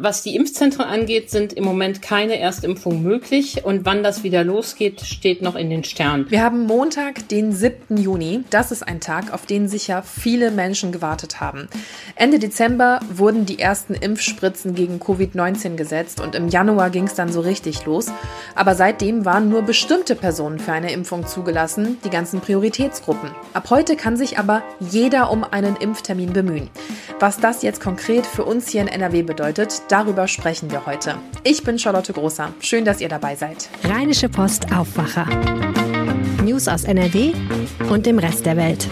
Was die Impfzentren angeht, sind im Moment keine Erstimpfungen möglich und wann das wieder losgeht, steht noch in den Sternen. Wir haben Montag, den 7. Juni. Das ist ein Tag, auf den sicher viele Menschen gewartet haben. Ende Dezember wurden die ersten Impfspritzen gegen Covid-19 gesetzt und im Januar ging es dann so richtig los. Aber seitdem waren nur bestimmte Personen für eine Impfung zugelassen, die ganzen Prioritätsgruppen. Ab heute kann sich aber jeder um einen Impftermin bemühen. Was das jetzt konkret für uns hier in NRW bedeutet, darüber sprechen wir heute. Ich bin Charlotte Großer. Schön, dass ihr dabei seid. Rheinische Post Aufwacher. News aus NRW und dem Rest der Welt.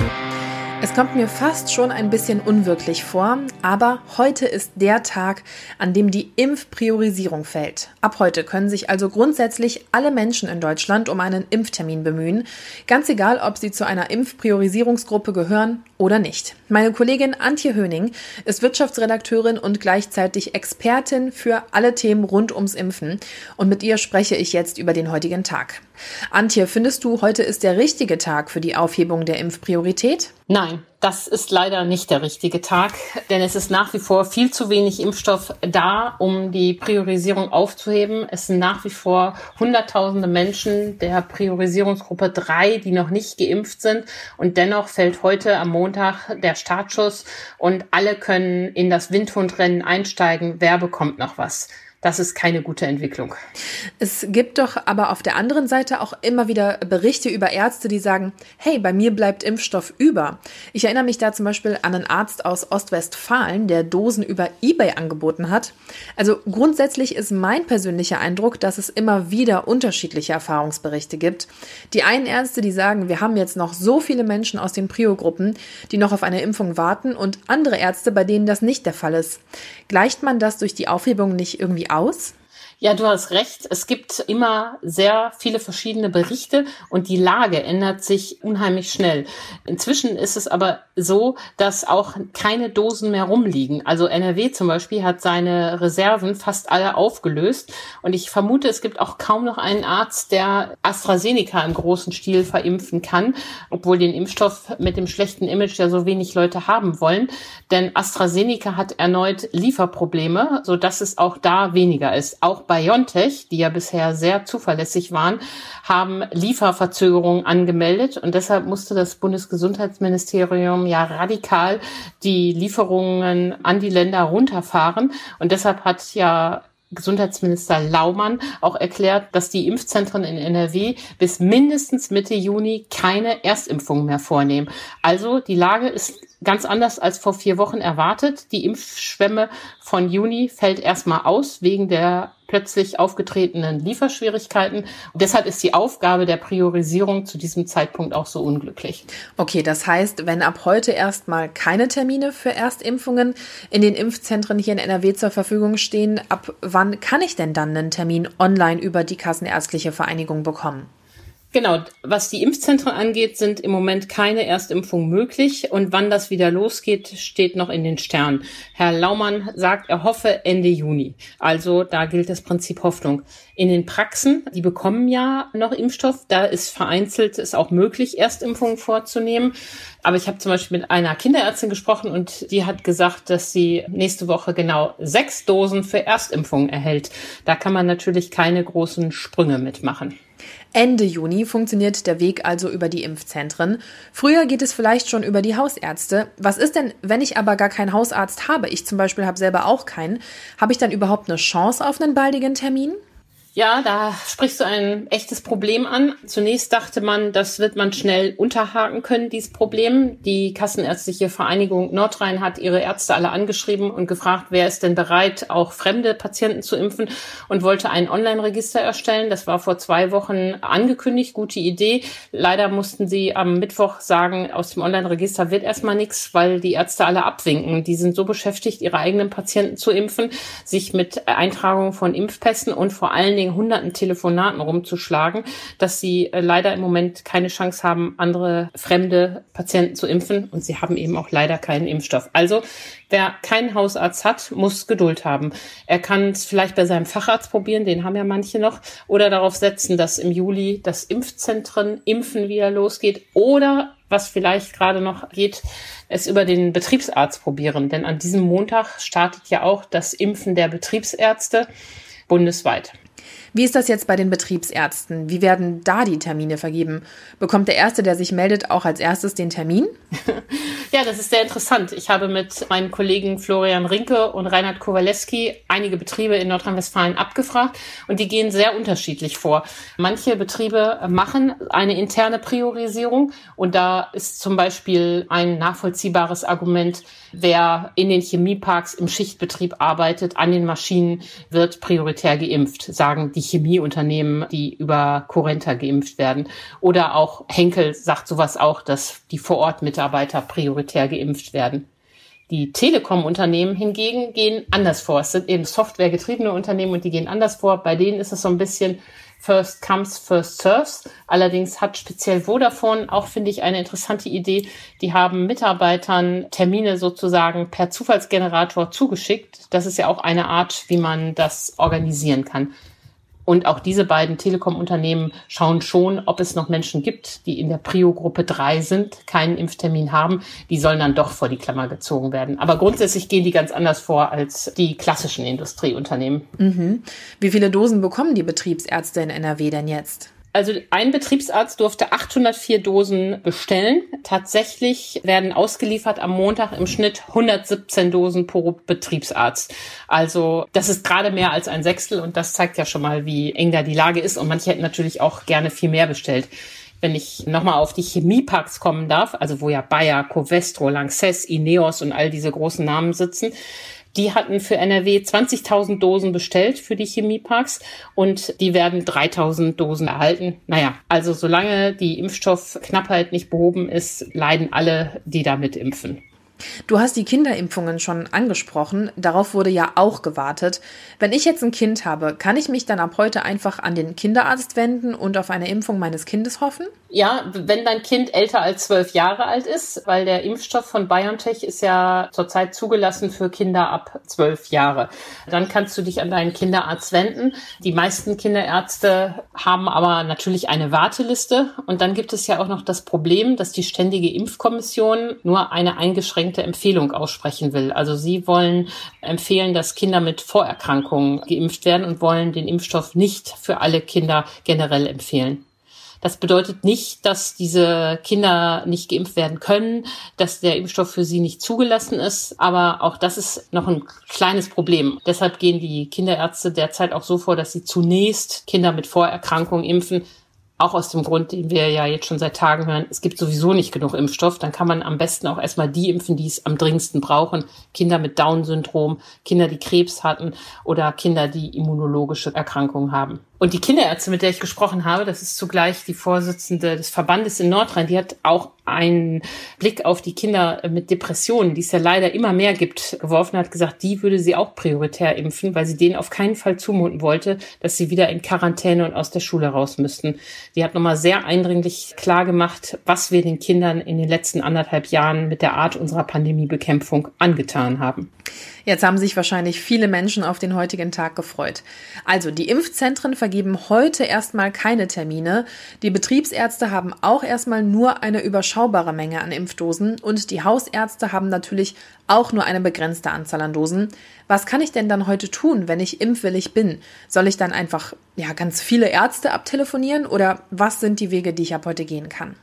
Es kommt mir fast schon ein bisschen unwirklich vor, aber heute ist der Tag, an dem die Impfpriorisierung fällt. Ab heute können sich also grundsätzlich alle Menschen in Deutschland um einen Impftermin bemühen, ganz egal, ob sie zu einer Impfpriorisierungsgruppe gehören oder nicht. Meine Kollegin Antje Höning ist Wirtschaftsredakteurin und gleichzeitig Expertin für alle Themen rund ums Impfen und mit ihr spreche ich jetzt über den heutigen Tag. Antje, findest du, heute ist der richtige Tag für die Aufhebung der Impfpriorität? Nein, das ist leider nicht der richtige Tag, denn es ist nach wie vor viel zu wenig Impfstoff da, um die Priorisierung aufzuheben. Es sind nach wie vor Hunderttausende Menschen der Priorisierungsgruppe 3, die noch nicht geimpft sind. Und dennoch fällt heute am Montag der Startschuss und alle können in das Windhundrennen einsteigen. Wer bekommt noch was? Das ist keine gute Entwicklung. Es gibt doch aber auf der anderen Seite auch immer wieder Berichte über Ärzte, die sagen, hey, bei mir bleibt Impfstoff über. Ich erinnere mich da zum Beispiel an einen Arzt aus Ostwestfalen, der Dosen über eBay angeboten hat. Also grundsätzlich ist mein persönlicher Eindruck, dass es immer wieder unterschiedliche Erfahrungsberichte gibt. Die einen Ärzte, die sagen, wir haben jetzt noch so viele Menschen aus den Prio-Gruppen, die noch auf eine Impfung warten und andere Ärzte, bei denen das nicht der Fall ist. Gleicht man das durch die Aufhebung nicht irgendwie aus? Ja, du hast recht. Es gibt immer sehr viele verschiedene Berichte und die Lage ändert sich unheimlich schnell. Inzwischen ist es aber so, dass auch keine Dosen mehr rumliegen. Also NRW zum Beispiel hat seine Reserven fast alle aufgelöst und ich vermute, es gibt auch kaum noch einen Arzt, der AstraZeneca im großen Stil verimpfen kann, obwohl den Impfstoff mit dem schlechten Image ja so wenig Leute haben wollen. Denn AstraZeneca hat erneut Lieferprobleme, so dass es auch da weniger ist. Auch BioNTech, die ja bisher sehr zuverlässig waren, haben Lieferverzögerungen angemeldet und deshalb musste das Bundesgesundheitsministerium ja radikal die Lieferungen an die Länder runterfahren und deshalb hat ja Gesundheitsminister Laumann auch erklärt, dass die Impfzentren in NRW bis mindestens Mitte Juni keine Erstimpfung mehr vornehmen. Also die Lage ist ganz anders als vor vier Wochen erwartet. Die Impfschwemme von Juni fällt erstmal aus wegen der plötzlich aufgetretenen Lieferschwierigkeiten. Und deshalb ist die Aufgabe der Priorisierung zu diesem Zeitpunkt auch so unglücklich. Okay, das heißt, wenn ab heute erstmal keine Termine für Erstimpfungen in den Impfzentren hier in NRW zur Verfügung stehen, ab wann kann ich denn dann einen Termin online über die Kassenärztliche Vereinigung bekommen? Genau, was die Impfzentren angeht, sind im Moment keine Erstimpfungen möglich und wann das wieder losgeht, steht noch in den Sternen. Herr Laumann sagt, er hoffe Ende Juni. Also da gilt das Prinzip Hoffnung. In den Praxen, die bekommen ja noch Impfstoff, da ist vereinzelt ist auch möglich, Erstimpfungen vorzunehmen. Aber ich habe zum Beispiel mit einer Kinderärztin gesprochen und die hat gesagt, dass sie nächste Woche genau sechs Dosen für Erstimpfungen erhält. Da kann man natürlich keine großen Sprünge mitmachen. Ende Juni funktioniert der Weg also über die Impfzentren. Früher geht es vielleicht schon über die Hausärzte. Was ist denn, wenn ich aber gar keinen Hausarzt habe? Ich zum Beispiel habe selber auch keinen. Habe ich dann überhaupt eine Chance auf einen baldigen Termin? Ja, da sprichst du ein echtes Problem an. Zunächst dachte man, das wird man schnell unterhaken können, dieses Problem. Die Kassenärztliche Vereinigung Nordrhein hat ihre Ärzte alle angeschrieben und gefragt, wer ist denn bereit, auch fremde Patienten zu impfen und wollte ein Online-Register erstellen. Das war vor zwei Wochen angekündigt, gute Idee. Leider mussten sie am Mittwoch sagen, aus dem Online-Register wird erstmal nichts, weil die Ärzte alle abwinken. Die sind so beschäftigt, ihre eigenen Patienten zu impfen, sich mit Eintragung von Impfpässen und vor allen Dingen einigen hunderten Telefonaten rumzuschlagen, dass sie äh, leider im Moment keine Chance haben, andere fremde Patienten zu impfen und sie haben eben auch leider keinen Impfstoff. Also wer keinen Hausarzt hat, muss Geduld haben. Er kann es vielleicht bei seinem Facharzt probieren, den haben ja manche noch, oder darauf setzen, dass im Juli das Impfzentren Impfen wieder losgeht oder was vielleicht gerade noch geht, es über den Betriebsarzt probieren. Denn an diesem Montag startet ja auch das Impfen der Betriebsärzte bundesweit. Wie ist das jetzt bei den Betriebsärzten? Wie werden da die Termine vergeben? Bekommt der Erste, der sich meldet, auch als erstes den Termin? ja, das ist sehr interessant. Ich habe mit meinen Kollegen Florian Rinke und Reinhard Kowaleski einige Betriebe in Nordrhein-Westfalen abgefragt und die gehen sehr unterschiedlich vor. Manche Betriebe machen eine interne Priorisierung und da ist zum Beispiel ein nachvollziehbares Argument, wer in den Chemieparks im Schichtbetrieb arbeitet, an den Maschinen, wird prioritär geimpft, sagen die Chemieunternehmen, die über Corenta geimpft werden. Oder auch Henkel sagt sowas auch, dass die Vorortmitarbeiter prioritär geimpft werden. Die Telekom-Unternehmen hingegen gehen anders vor. Es sind eben softwaregetriebene Unternehmen und die gehen anders vor. Bei denen ist es so ein bisschen First Comes, First Serves. Allerdings hat speziell Vodafone auch, finde ich, eine interessante Idee. Die haben Mitarbeitern Termine sozusagen per Zufallsgenerator zugeschickt. Das ist ja auch eine Art, wie man das organisieren kann. Und auch diese beiden Telekom-Unternehmen schauen schon, ob es noch Menschen gibt, die in der Prio-Gruppe 3 sind, keinen Impftermin haben. Die sollen dann doch vor die Klammer gezogen werden. Aber grundsätzlich gehen die ganz anders vor als die klassischen Industrieunternehmen. Mhm. Wie viele Dosen bekommen die Betriebsärzte in NRW denn jetzt? Also ein Betriebsarzt durfte 804 Dosen bestellen. Tatsächlich werden ausgeliefert am Montag im Schnitt 117 Dosen pro Betriebsarzt. Also das ist gerade mehr als ein Sechstel und das zeigt ja schon mal, wie eng da die Lage ist. Und manche hätten natürlich auch gerne viel mehr bestellt wenn ich nochmal auf die Chemieparks kommen darf, also wo ja Bayer, Covestro, Lanxess, Ineos und all diese großen Namen sitzen, die hatten für NRW 20.000 Dosen bestellt für die Chemieparks und die werden 3.000 Dosen erhalten. Naja, also solange die Impfstoffknappheit nicht behoben ist, leiden alle, die damit impfen. Du hast die Kinderimpfungen schon angesprochen. Darauf wurde ja auch gewartet. Wenn ich jetzt ein Kind habe, kann ich mich dann ab heute einfach an den Kinderarzt wenden und auf eine Impfung meines Kindes hoffen? Ja, wenn dein Kind älter als zwölf Jahre alt ist, weil der Impfstoff von BioNTech ist ja zurzeit zugelassen für Kinder ab zwölf Jahre. Dann kannst du dich an deinen Kinderarzt wenden. Die meisten Kinderärzte haben aber natürlich eine Warteliste. Und dann gibt es ja auch noch das Problem, dass die Ständige Impfkommission nur eine eingeschränkte eingeschränkte Empfehlung aussprechen will. Also Sie wollen empfehlen, dass Kinder mit Vorerkrankungen geimpft werden und wollen den Impfstoff nicht für alle Kinder generell empfehlen. Das bedeutet nicht, dass diese Kinder nicht geimpft werden können, dass der Impfstoff für sie nicht zugelassen ist. Aber auch das ist noch ein kleines Problem. Deshalb gehen die Kinderärzte derzeit auch so vor, dass sie zunächst Kinder mit Vorerkrankungen impfen, auch aus dem Grund, den wir ja jetzt schon seit Tagen hören, es gibt sowieso nicht genug Impfstoff, dann kann man am besten auch erstmal die impfen, die es am dringendsten brauchen. Kinder mit Down-Syndrom, Kinder, die Krebs hatten oder Kinder, die immunologische Erkrankungen haben. Und die Kinderärztin, mit der ich gesprochen habe, das ist zugleich die Vorsitzende des Verbandes in Nordrhein, die hat auch einen Blick auf die Kinder mit Depressionen, die es ja leider immer mehr gibt, geworfen, hat gesagt, die würde sie auch prioritär impfen, weil sie denen auf keinen Fall zumuten wollte, dass sie wieder in Quarantäne und aus der Schule raus müssten. Die hat nochmal sehr eindringlich klar gemacht, was wir den Kindern in den letzten anderthalb Jahren mit der Art unserer Pandemiebekämpfung angetan haben. Jetzt haben sich wahrscheinlich viele Menschen auf den heutigen Tag gefreut. Also, die Impfzentren vergeben heute erstmal keine Termine. Die Betriebsärzte haben auch erstmal nur eine überschaubare Menge an Impfdosen und die Hausärzte haben natürlich auch nur eine begrenzte Anzahl an Dosen. Was kann ich denn dann heute tun, wenn ich impfwillig bin? Soll ich dann einfach ja ganz viele Ärzte abtelefonieren oder was sind die Wege, die ich ab heute gehen kann?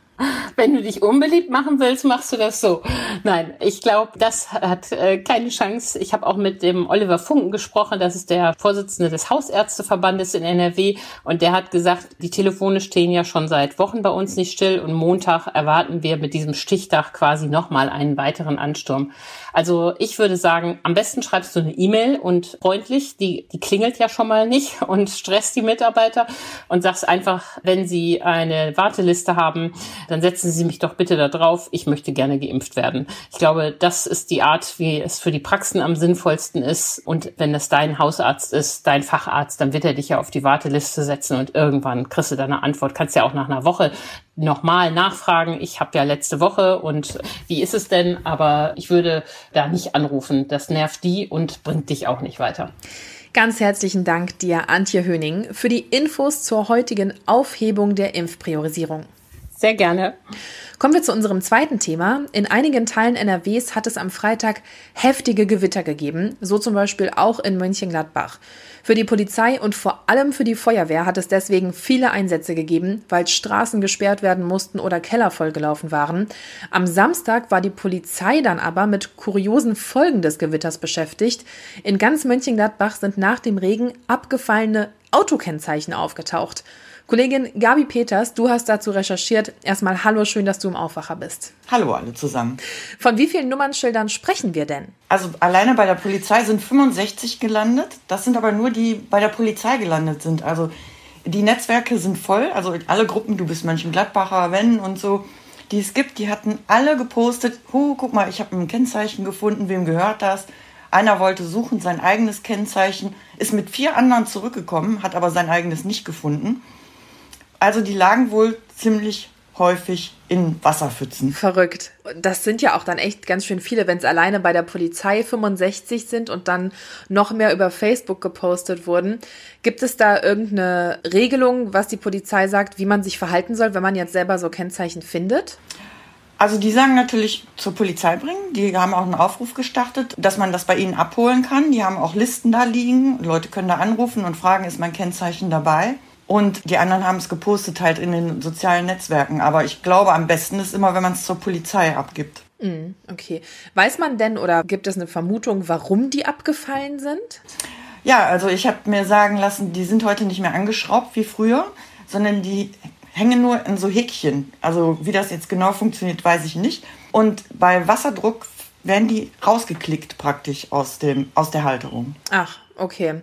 Wenn du dich unbeliebt machen willst, machst du das so. Nein, ich glaube, das hat äh, keine Chance. Ich habe auch mit dem Oliver Funken gesprochen, das ist der Vorsitzende des Hausärzteverbandes in NRW und der hat gesagt, die Telefone stehen ja schon seit Wochen bei uns nicht still und Montag erwarten wir mit diesem Stichtag quasi nochmal einen weiteren Ansturm. Also ich würde sagen, am besten schreibst du eine E-Mail und freundlich, die, die klingelt ja schon mal nicht und stresst die Mitarbeiter und sagst einfach, wenn sie eine Warteliste haben, dann setzen Sie mich doch bitte da drauf, ich möchte gerne geimpft werden. Ich glaube, das ist die Art, wie es für die Praxen am sinnvollsten ist. Und wenn das dein Hausarzt ist, dein Facharzt, dann wird er dich ja auf die Warteliste setzen und irgendwann kriegst du deine Antwort. Kannst ja auch nach einer Woche nochmal nachfragen. Ich habe ja letzte Woche und wie ist es denn? Aber ich würde da nicht anrufen. Das nervt die und bringt dich auch nicht weiter. Ganz herzlichen Dank dir, Antje Höning, für die Infos zur heutigen Aufhebung der Impfpriorisierung. Sehr gerne. Kommen wir zu unserem zweiten Thema. In einigen Teilen NRWs hat es am Freitag heftige Gewitter gegeben, so zum Beispiel auch in Mönchengladbach. Für die Polizei und vor allem für die Feuerwehr hat es deswegen viele Einsätze gegeben, weil Straßen gesperrt werden mussten oder Keller vollgelaufen waren. Am Samstag war die Polizei dann aber mit kuriosen Folgen des Gewitters beschäftigt. In ganz Mönchengladbach sind nach dem Regen abgefallene Autokennzeichen aufgetaucht. Kollegin Gabi Peters, du hast dazu recherchiert. Erstmal hallo, schön, dass du im Aufwacher bist. Hallo alle zusammen. Von wie vielen Nummernschildern sprechen wir denn? Also alleine bei der Polizei sind 65 gelandet. Das sind aber nur die bei der Polizei gelandet sind. Also die Netzwerke sind voll. Also alle Gruppen, du bist Mönchengladbacher, Wenn und so, die es gibt, die hatten alle gepostet. Huh, guck mal, ich habe ein Kennzeichen gefunden. Wem gehört das? Einer wollte suchen sein eigenes Kennzeichen, ist mit vier anderen zurückgekommen, hat aber sein eigenes nicht gefunden. Also die lagen wohl ziemlich häufig in Wasserpfützen. Verrückt. Das sind ja auch dann echt ganz schön viele, wenn es alleine bei der Polizei 65 sind und dann noch mehr über Facebook gepostet wurden. Gibt es da irgendeine Regelung, was die Polizei sagt, wie man sich verhalten soll, wenn man jetzt selber so Kennzeichen findet? Also die sagen natürlich zur Polizei bringen. Die haben auch einen Aufruf gestartet, dass man das bei ihnen abholen kann. Die haben auch Listen da liegen. Leute können da anrufen und fragen, ist mein Kennzeichen dabei? Und die anderen haben es gepostet halt in den sozialen Netzwerken. Aber ich glaube, am besten ist immer, wenn man es zur Polizei abgibt. Mm, okay. Weiß man denn oder gibt es eine Vermutung, warum die abgefallen sind? Ja, also ich habe mir sagen lassen, die sind heute nicht mehr angeschraubt wie früher, sondern die hängen nur in so Häkchen. Also wie das jetzt genau funktioniert, weiß ich nicht. Und bei Wasserdruck werden die rausgeklickt praktisch aus, dem, aus der Halterung. Ach, okay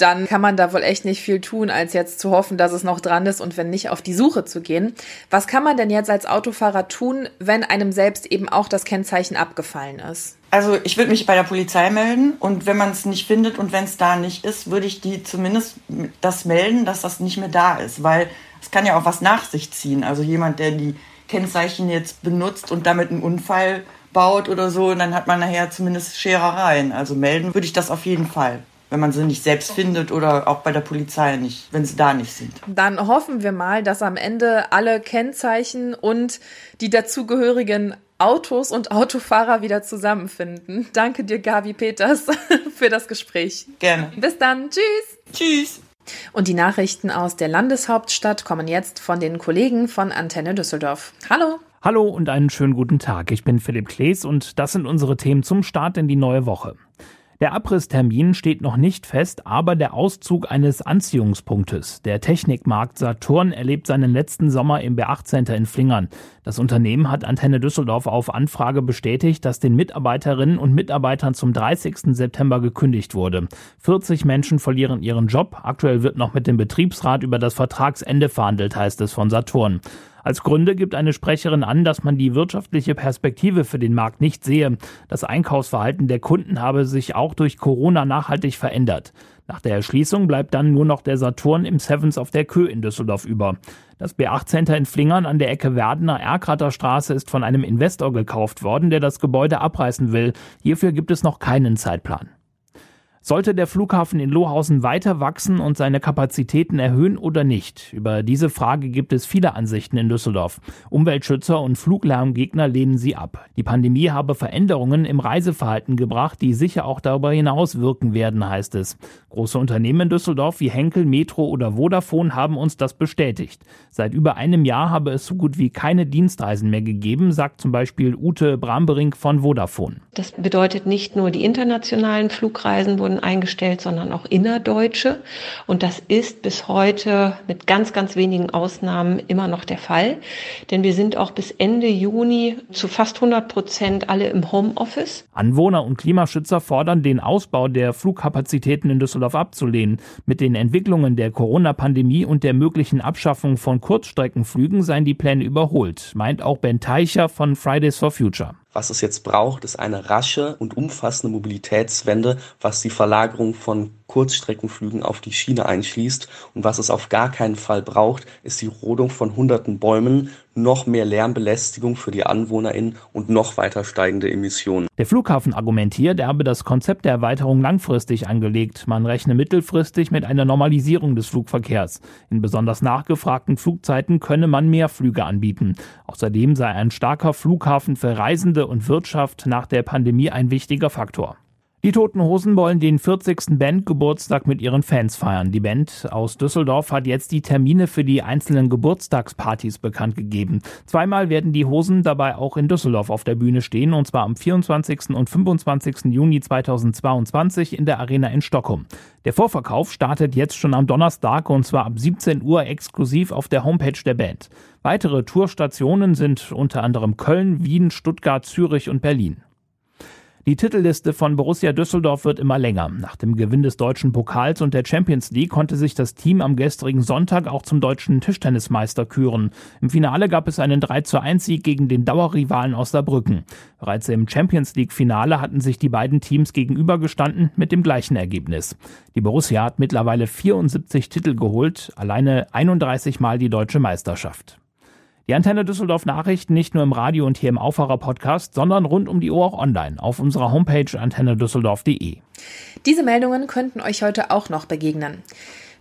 dann kann man da wohl echt nicht viel tun, als jetzt zu hoffen, dass es noch dran ist und wenn nicht, auf die Suche zu gehen. Was kann man denn jetzt als Autofahrer tun, wenn einem selbst eben auch das Kennzeichen abgefallen ist? Also ich würde mich bei der Polizei melden und wenn man es nicht findet und wenn es da nicht ist, würde ich die zumindest das melden, dass das nicht mehr da ist, weil es kann ja auch was nach sich ziehen. Also jemand, der die Kennzeichen jetzt benutzt und damit einen Unfall baut oder so, dann hat man nachher zumindest Scherereien. Also melden würde ich das auf jeden Fall wenn man sie nicht selbst findet oder auch bei der Polizei nicht, wenn sie da nicht sind. Dann hoffen wir mal, dass am Ende alle Kennzeichen und die dazugehörigen Autos und Autofahrer wieder zusammenfinden. Danke dir, Gabi Peters, für das Gespräch. Gerne. Bis dann. Tschüss. Tschüss. Und die Nachrichten aus der Landeshauptstadt kommen jetzt von den Kollegen von Antenne Düsseldorf. Hallo. Hallo und einen schönen guten Tag. Ich bin Philipp Klees und das sind unsere Themen zum Start in die neue Woche. Der Abrisstermin steht noch nicht fest, aber der Auszug eines Anziehungspunktes. Der Technikmarkt Saturn erlebt seinen letzten Sommer im B8 Center in Flingern. Das Unternehmen hat Antenne Düsseldorf auf Anfrage bestätigt, dass den Mitarbeiterinnen und Mitarbeitern zum 30. September gekündigt wurde. 40 Menschen verlieren ihren Job. Aktuell wird noch mit dem Betriebsrat über das Vertragsende verhandelt, heißt es von Saturn. Als Gründe gibt eine Sprecherin an, dass man die wirtschaftliche Perspektive für den Markt nicht sehe. Das Einkaufsverhalten der Kunden habe sich auch durch Corona nachhaltig verändert. Nach der Erschließung bleibt dann nur noch der Saturn im Sevens auf der Kö in Düsseldorf über. Das B8 Center in Flingern an der Ecke Werdener Erkrater Straße ist von einem Investor gekauft worden, der das Gebäude abreißen will. Hierfür gibt es noch keinen Zeitplan. Sollte der Flughafen in Lohausen weiter wachsen und seine Kapazitäten erhöhen oder nicht? Über diese Frage gibt es viele Ansichten in Düsseldorf. Umweltschützer und Fluglärmgegner lehnen sie ab. Die Pandemie habe Veränderungen im Reiseverhalten gebracht, die sicher auch darüber hinaus wirken werden, heißt es. Große Unternehmen in Düsseldorf wie Henkel, Metro oder Vodafone haben uns das bestätigt. Seit über einem Jahr habe es so gut wie keine Dienstreisen mehr gegeben, sagt zum Beispiel Ute Brambering von Vodafone. Das bedeutet nicht nur die internationalen Flugreisen wurden wurden eingestellt, sondern auch innerdeutsche. Und das ist bis heute mit ganz, ganz wenigen Ausnahmen immer noch der Fall. Denn wir sind auch bis Ende Juni zu fast 100 Prozent alle im Homeoffice. Anwohner und Klimaschützer fordern, den Ausbau der Flugkapazitäten in Düsseldorf abzulehnen. Mit den Entwicklungen der Corona-Pandemie und der möglichen Abschaffung von Kurzstreckenflügen seien die Pläne überholt, meint auch Ben Teicher von Fridays for Future. Was es jetzt braucht, ist eine rasche und umfassende Mobilitätswende, was die Verlagerung von Kurzstreckenflügen auf die Schiene einschließt. Und was es auf gar keinen Fall braucht, ist die Rodung von hunderten Bäumen, noch mehr Lärmbelästigung für die AnwohnerInnen und noch weiter steigende Emissionen. Der Flughafen argumentiert, er habe das Konzept der Erweiterung langfristig angelegt. Man rechne mittelfristig mit einer Normalisierung des Flugverkehrs. In besonders nachgefragten Flugzeiten könne man mehr Flüge anbieten. Außerdem sei ein starker Flughafen für Reisende und Wirtschaft nach der Pandemie ein wichtiger Faktor. Die Toten Hosen wollen den 40. Bandgeburtstag mit ihren Fans feiern. Die Band aus Düsseldorf hat jetzt die Termine für die einzelnen Geburtstagspartys bekannt gegeben. Zweimal werden die Hosen dabei auch in Düsseldorf auf der Bühne stehen, und zwar am 24. und 25. Juni 2022 in der Arena in Stockholm. Der Vorverkauf startet jetzt schon am Donnerstag und zwar ab 17 Uhr exklusiv auf der Homepage der Band. Weitere Tourstationen sind unter anderem Köln, Wien, Stuttgart, Zürich und Berlin. Die Titelliste von Borussia Düsseldorf wird immer länger. Nach dem Gewinn des deutschen Pokals und der Champions League konnte sich das Team am gestrigen Sonntag auch zum deutschen Tischtennismeister küren. Im Finale gab es einen 3 zu 1 Sieg gegen den Dauerrivalen aus Saarbrücken. Bereits im Champions League Finale hatten sich die beiden Teams gegenübergestanden mit dem gleichen Ergebnis. Die Borussia hat mittlerweile 74 Titel geholt, alleine 31 Mal die deutsche Meisterschaft. Die Antenne Düsseldorf Nachrichten nicht nur im Radio und hier im Aufwacher Podcast, sondern rund um die Uhr auch online auf unserer Homepage antennedüsseldorf.de. Diese Meldungen könnten euch heute auch noch begegnen.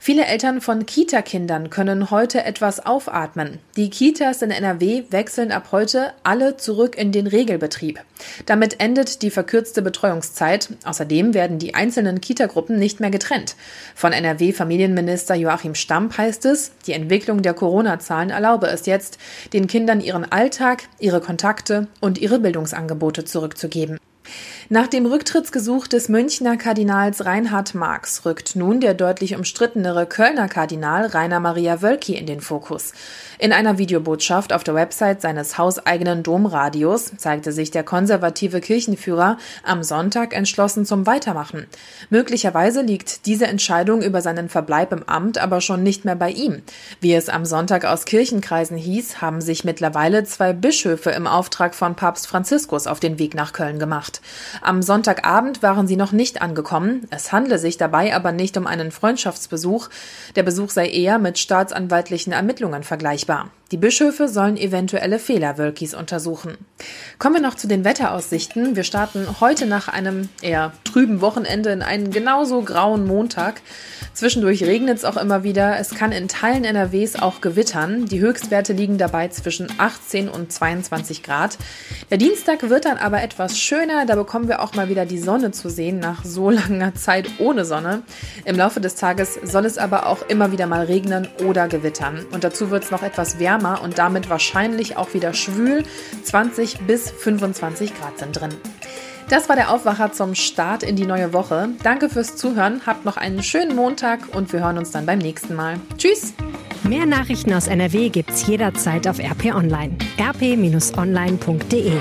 Viele Eltern von Kita-Kindern können heute etwas aufatmen. Die Kitas in NRW wechseln ab heute alle zurück in den Regelbetrieb. Damit endet die verkürzte Betreuungszeit. Außerdem werden die einzelnen Kitagruppen nicht mehr getrennt. Von NRW-Familienminister Joachim Stamp heißt es, die Entwicklung der Corona-Zahlen erlaube es jetzt, den Kindern ihren Alltag, ihre Kontakte und ihre Bildungsangebote zurückzugeben. Nach dem Rücktrittsgesuch des Münchner Kardinals Reinhard Marx rückt nun der deutlich umstrittenere Kölner Kardinal Rainer Maria Wölki in den Fokus. In einer Videobotschaft auf der Website seines hauseigenen Domradios zeigte sich der konservative Kirchenführer am Sonntag entschlossen zum Weitermachen. Möglicherweise liegt diese Entscheidung über seinen Verbleib im Amt aber schon nicht mehr bei ihm. Wie es am Sonntag aus Kirchenkreisen hieß, haben sich mittlerweile zwei Bischöfe im Auftrag von Papst Franziskus auf den Weg nach Köln gemacht. Am Sonntagabend waren sie noch nicht angekommen. Es handle sich dabei aber nicht um einen Freundschaftsbesuch. Der Besuch sei eher mit staatsanwaltlichen Ermittlungen vergleichbar. Die Bischöfe sollen eventuelle Fehler Wölkis untersuchen. Kommen wir noch zu den Wetteraussichten. Wir starten heute nach einem eher trüben Wochenende in einen genauso grauen Montag. Zwischendurch regnet es auch immer wieder. Es kann in Teilen NRWs auch gewittern. Die Höchstwerte liegen dabei zwischen 18 und 22 Grad. Der Dienstag wird dann aber etwas schöner. Da bekommen wir auch mal wieder die Sonne zu sehen nach so langer Zeit ohne Sonne. Im Laufe des Tages soll es aber auch immer wieder mal regnen oder gewittern. Und dazu wird es noch etwas wärmer wärmer und damit wahrscheinlich auch wieder schwül. 20 bis 25 Grad sind drin. Das war der Aufwacher zum Start in die neue Woche. Danke fürs Zuhören, habt noch einen schönen Montag und wir hören uns dann beim nächsten Mal. Tschüss! Mehr Nachrichten aus NRW gibt's jederzeit auf RP Online. rp-online.de